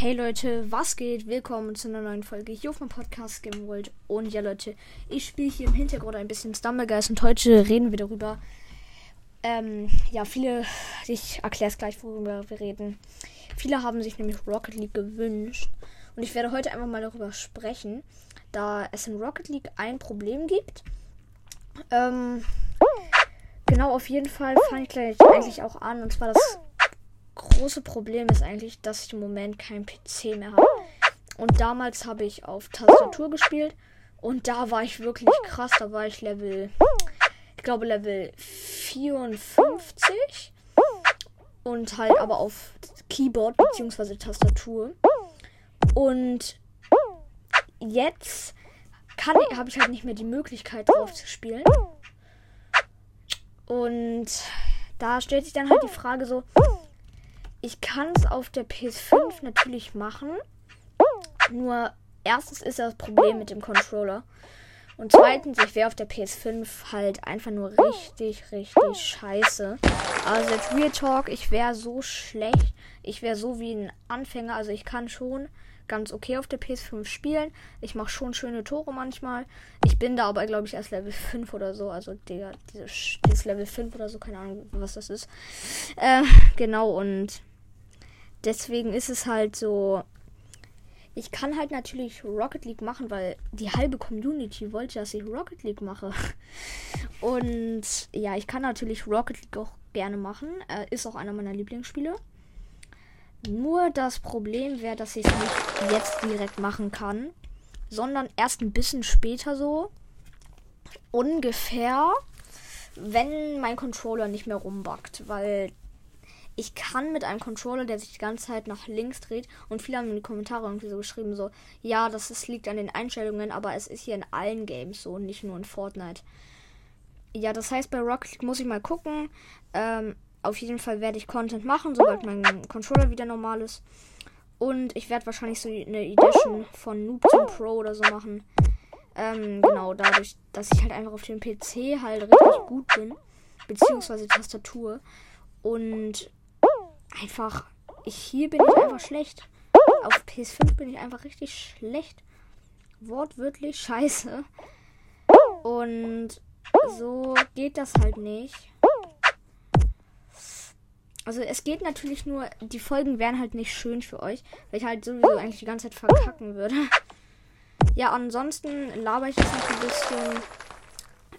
Hey Leute, was geht? Willkommen zu einer neuen Folge hier auf meinem Podcast Game World. Und ja Leute, ich spiele hier im Hintergrund ein bisschen Stumblegeist und heute reden wir darüber. Ähm, ja, viele, ich erkläre es gleich, worüber wir reden. Viele haben sich nämlich Rocket League gewünscht. Und ich werde heute einfach mal darüber sprechen, da es in Rocket League ein Problem gibt. Ähm, genau, auf jeden Fall fange ich gleich eigentlich auch an. Und zwar das große Problem ist eigentlich, dass ich im Moment keinen PC mehr habe. Und damals habe ich auf Tastatur gespielt. Und da war ich wirklich krass. Da war ich Level, ich glaube Level 54. Und halt aber auf Keyboard bzw. Tastatur. Und jetzt habe ich halt nicht mehr die Möglichkeit drauf zu spielen. Und da stellt sich dann halt die Frage so, ich kann es auf der PS5 natürlich machen. Nur erstens ist das Problem mit dem Controller. Und zweitens, ich wäre auf der PS5 halt einfach nur richtig, richtig scheiße. Also jetzt Real Talk, ich wäre so schlecht. Ich wäre so wie ein Anfänger. Also ich kann schon ganz okay auf der PS5 spielen. Ich mache schon schöne Tore manchmal. Ich bin da aber, glaube ich, erst Level 5 oder so. Also der, dieses, dieses Level 5 oder so, keine Ahnung, was das ist. Äh, genau, und deswegen ist es halt so. Ich kann halt natürlich Rocket League machen, weil die halbe Community wollte, dass ich Rocket League mache. Und ja, ich kann natürlich Rocket League auch gerne machen. Äh, ist auch einer meiner Lieblingsspiele. Nur das Problem wäre, dass ich es nicht jetzt direkt machen kann, sondern erst ein bisschen später so. Ungefähr, wenn mein Controller nicht mehr rumbackt, weil ich kann mit einem Controller, der sich die ganze Zeit nach links dreht, und viele haben in die Kommentare irgendwie so geschrieben, so, ja, das ist, liegt an den Einstellungen, aber es ist hier in allen Games so, nicht nur in Fortnite. Ja, das heißt, bei Rocket League muss ich mal gucken. Ähm, auf jeden Fall werde ich Content machen, sobald mein Controller wieder normal ist. Und ich werde wahrscheinlich so eine Edition von Noob zum Pro oder so machen. Ähm, genau, dadurch, dass ich halt einfach auf dem PC halt richtig gut bin. Beziehungsweise Tastatur. Und einfach, ich, hier bin ich einfach schlecht. Auf PS5 bin ich einfach richtig schlecht. Wortwörtlich scheiße. Und so geht das halt nicht. Also es geht natürlich nur, die Folgen wären halt nicht schön für euch, weil ich halt sowieso eigentlich die ganze Zeit verkacken würde. Ja, ansonsten laber ich jetzt noch ein bisschen.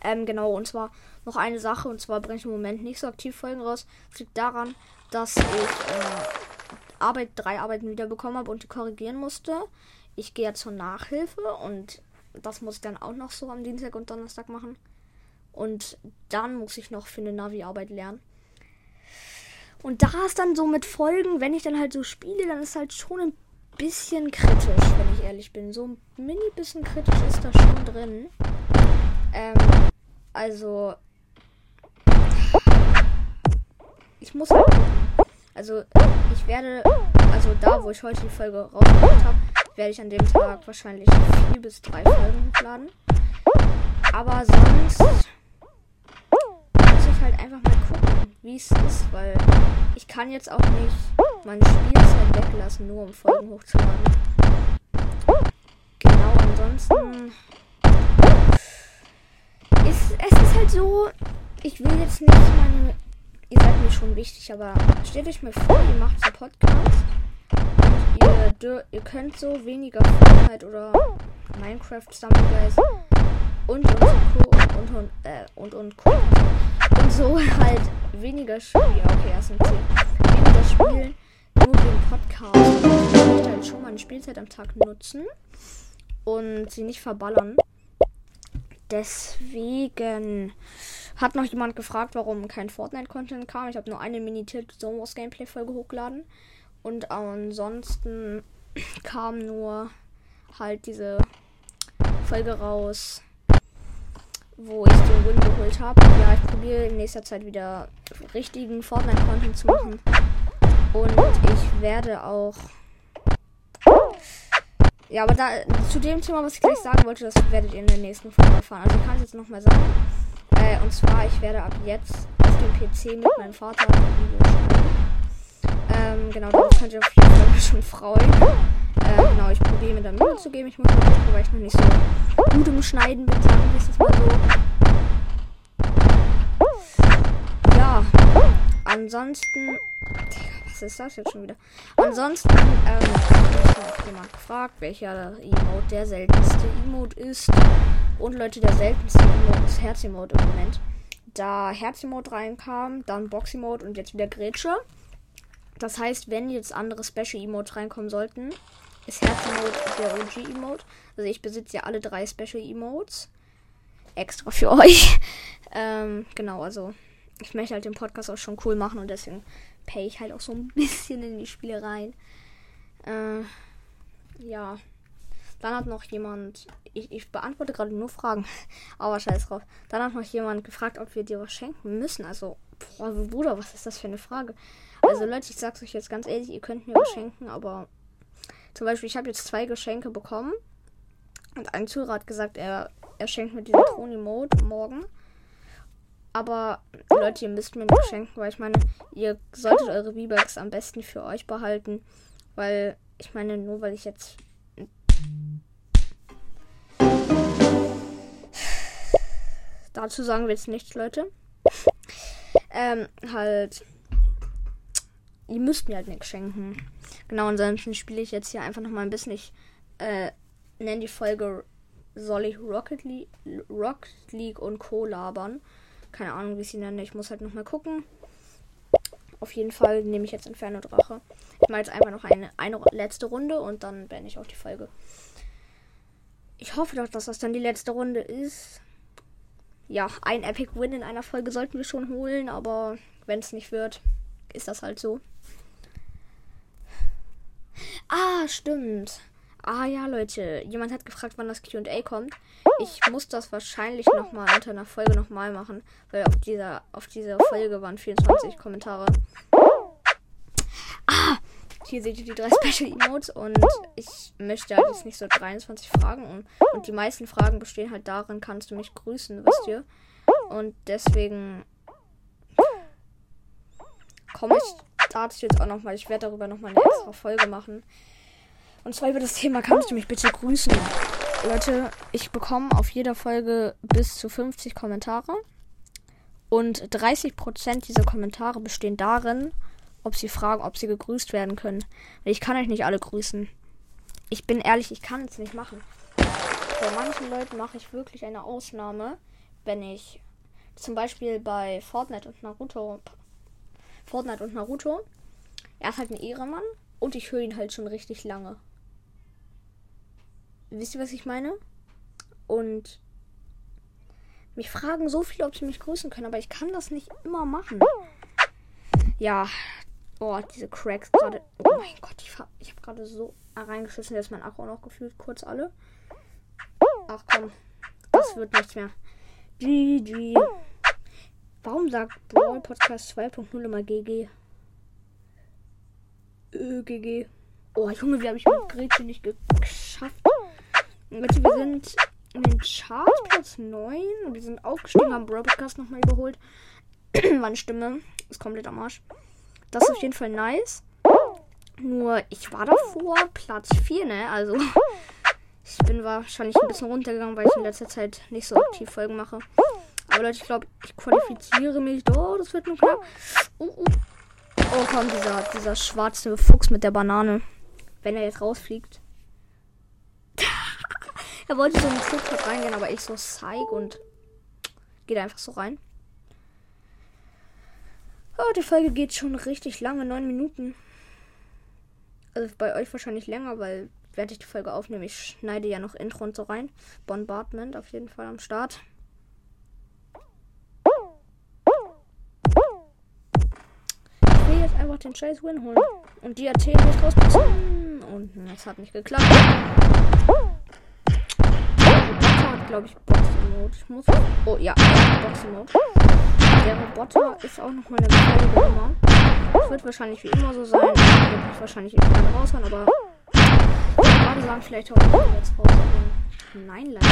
Ähm, genau, und zwar noch eine Sache, und zwar bringe ich im Moment nicht so aktiv Folgen raus. Das liegt daran, dass ich äh, Arbeit, drei Arbeiten wieder bekommen habe und die korrigieren musste. Ich gehe ja zur Nachhilfe und das muss ich dann auch noch so am Dienstag und Donnerstag machen. Und dann muss ich noch für eine Navi-Arbeit lernen. Und da ist dann so mit Folgen, wenn ich dann halt so spiele, dann ist halt schon ein bisschen kritisch, wenn ich ehrlich bin. So ein mini bisschen kritisch ist da schon drin. Ähm, also. Ich muss halt. Also, ich werde. Also, da, wo ich heute die Folge rausgebracht habe, werde ich an dem Tag wahrscheinlich vier bis drei Folgen hochladen. Aber sonst halt einfach mal gucken, wie es ist, weil ich kann jetzt auch nicht meine Spielzeit weglassen, nur um Folgen hochzuladen. Genau, ansonsten ist es ist halt so, ich will jetzt nicht meine, ihr seid mir schon wichtig, aber stellt euch mal vor, ihr macht so Podcast und ihr, ihr könnt so weniger Fortnite oder Minecraft Stumbleguys und und und und, und, äh, und, und und so halt weniger spielen. Ja, okay, erst ein 10. Weniger spielen, nur den Podcast. Ich möchte halt schon meine Spielzeit am Tag nutzen und sie nicht verballern. Deswegen hat noch jemand gefragt, warum kein Fortnite-Content kam. Ich habe nur eine Mini-Tilt Zone Wars Gameplay-Folge hochgeladen. Und ansonsten kam nur halt diese Folge raus wo ich den Win geholt habe. Ja, ich probiere in nächster Zeit wieder richtigen Fortnite-Content zu machen. Und ich werde auch. Ja, aber da zu dem Thema, was ich gleich sagen wollte, das werdet ihr in der nächsten Folge erfahren. Also ich kann es jetzt nochmal sagen. Äh, und zwar, ich werde ab jetzt auf dem PC mit meinem Vater ein Video schreiben. Ähm, genau, darauf könnt ihr auf jeden Fall schon freuen. Äh, genau, ich probiere mir dann Mühe zu geben. Ich muss mal gucken, weil ich noch nicht so gut im Schneiden bin, sagen wir es mal so. Ja, ansonsten. Was ist das jetzt schon wieder? Ansonsten, ähm, hat jemand gefragt, welcher Emote der seltenste Emote ist. Und Leute, der seltenste Emote ist Herz-Emote im Moment. Da Herz-Emote reinkam, dann Box-Emote und jetzt wieder Grätsche. Das heißt, wenn jetzt andere Special Emotes reinkommen sollten, ist Herz Emote der OG Emote. Also ich besitze ja alle drei Special Emotes. Extra für euch. ähm, genau, also ich möchte halt den Podcast auch schon cool machen und deswegen pay ich halt auch so ein bisschen in die Spiele rein. Äh, ja. Dann hat noch jemand, ich, ich beantworte gerade nur Fragen, aber scheiß drauf. Dann hat noch jemand gefragt, ob wir dir was schenken müssen. Also, boah, Bruder, was ist das für eine Frage? Also Leute, ich sag's euch jetzt ganz ehrlich, ihr könnt mir was schenken, aber zum Beispiel, ich habe jetzt zwei Geschenke bekommen. Und ein Zuhörer hat gesagt, er, er schenkt mir diesen Toni-Mode morgen. Aber Leute, ihr müsst mir nicht schenken, weil ich meine, ihr solltet eure V-Bucks am besten für euch behalten. Weil, ich meine, nur weil ich jetzt. Dazu sagen wir jetzt nichts, Leute. ähm, halt ihr müsst mir halt nichts schenken. Genau, ansonsten spiele ich jetzt hier einfach noch mal ein bisschen. Ich äh, nenne die Folge Soll ich Rocket League, Rocket League und Co. labern? Keine Ahnung, wie ich sie nenne. Ich muss halt noch mal gucken. Auf jeden Fall nehme ich jetzt Inferno Drache. Ich mache jetzt einfach noch eine, eine letzte Runde und dann beende ich auch die Folge. Ich hoffe doch, dass das dann die letzte Runde ist. Ja, ein Epic Win in einer Folge sollten wir schon holen, aber wenn es nicht wird, ist das halt so. Ah, stimmt. Ah ja, Leute. Jemand hat gefragt, wann das QA kommt. Ich muss das wahrscheinlich nochmal unter einer Folge nochmal machen, weil auf dieser, auf dieser Folge waren 24 Kommentare. Hier seht ihr die drei Special Emotes und ich möchte halt jetzt nicht so 23 Fragen und, und die meisten Fragen bestehen halt darin, kannst du mich grüßen, wisst ihr? Und deswegen komme ich dazu jetzt auch nochmal. Ich werde darüber nochmal eine extra Folge machen. Und zwar über das Thema, kannst du mich bitte grüßen? Leute, ich bekomme auf jeder Folge bis zu 50 Kommentare. Und 30% dieser Kommentare bestehen darin, ob sie fragen, ob sie gegrüßt werden können. Ich kann euch nicht alle grüßen. Ich bin ehrlich, ich kann es nicht machen. Bei manchen Leuten mache ich wirklich eine Ausnahme, wenn ich zum Beispiel bei Fortnite und Naruto Fortnite und Naruto. Er ist halt ein Ehremann und ich höre ihn halt schon richtig lange. Wisst ihr, was ich meine? Und mich fragen so viele, ob sie mich grüßen können, aber ich kann das nicht immer machen. Ja, boah, diese Cracks gerade. Oh mein Gott, ich, ich habe gerade so reingeschissen, dass mein Akku noch gefühlt kurz alle. Ach komm, das wird nichts mehr. GG. Warum sagt Brawl Podcast 2.0 immer GG? Ö, GG. Oh, Junge, wie habe ich mit Gretchen nicht geschafft? Leute, wir sind in den Charts Platz 9. Wir sind aufgestiegen, haben Brawl Podcast nochmal überholt. Meine Stimme ist komplett am Arsch. Das ist auf jeden Fall nice. Nur, ich war davor Platz 4, ne? Also, ich bin wahrscheinlich ein bisschen runtergegangen, weil ich in letzter Zeit nicht so aktiv Folgen mache. Aber Leute, ich glaube, ich qualifiziere mich. Oh, das wird nur knapp. Oh, oh. oh komm, dieser, dieser schwarze Fuchs mit der Banane. Wenn er jetzt rausfliegt. er wollte so einen Trick reingehen, aber ich so zeig und geht einfach so rein. Oh, die Folge geht schon richtig lange, neun Minuten. Also bei euch wahrscheinlich länger, weil während ich die Folge aufnehme, ich schneide ja noch Intro und so rein. Bombardment auf jeden Fall am Start. einfach den scheiß Win holen. Und die AT nicht rauspassen. Und das hat nicht geklappt. Hat, glaube ich, Boxen-Mode. Ich muss. Oh ja, Boxen-Mode. Der Roboter ist auch nochmal eine gefährliche Nummer. Das wird wahrscheinlich wie immer so sein. Ich Wird wahrscheinlich irgendwann raushauen, aber. Ich gerade sagen, vielleicht auch jetzt raus. Nein, leider.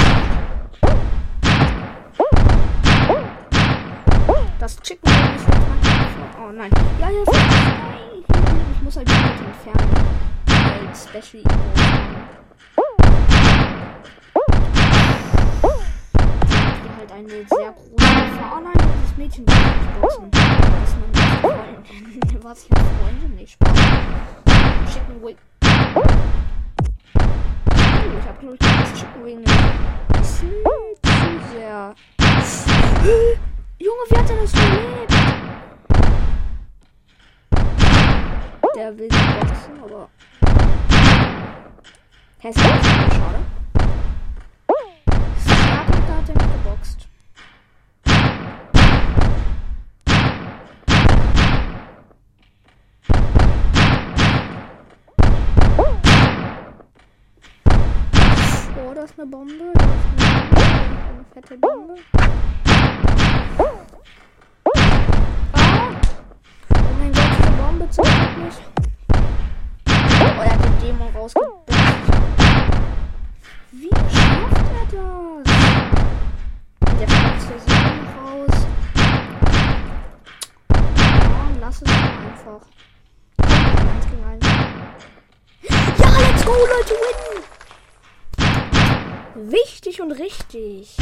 Das Chicken ist Oh nein. Ja, ja, nein. Ich muss halt die Leute entfernen. halt Special Emotes halt eine sehr große Gefahr. Allein dieses Mädchen kann nicht boxen. Das ist mein bester Freund. Was ich als Freundin nicht Spaß. Chicken Wing. Oh, ich hab glaube ich das Chicken Wing ein bisschen zu sehr. Junge, wie hat er das überlebt? Der will boxen, aber. Hässlich, schade. Ist eine Bombe. Eine, fette Bombe. Ah! Oh mein Gott, diese Bombe zerstört mich. Oh, er hat den Dämon rausgebombt. Wie schafft er das? Der platzt ja so raus. Ja, lass es doch einfach. Eins gegen eins. Ja, let's go, Leute, win! Wichtig und richtig.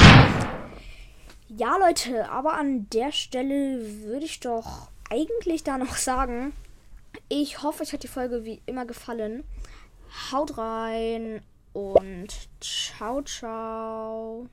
Ja, Leute, aber an der Stelle würde ich doch eigentlich da noch sagen, ich hoffe, euch hat die Folge wie immer gefallen. Haut rein und ciao, ciao.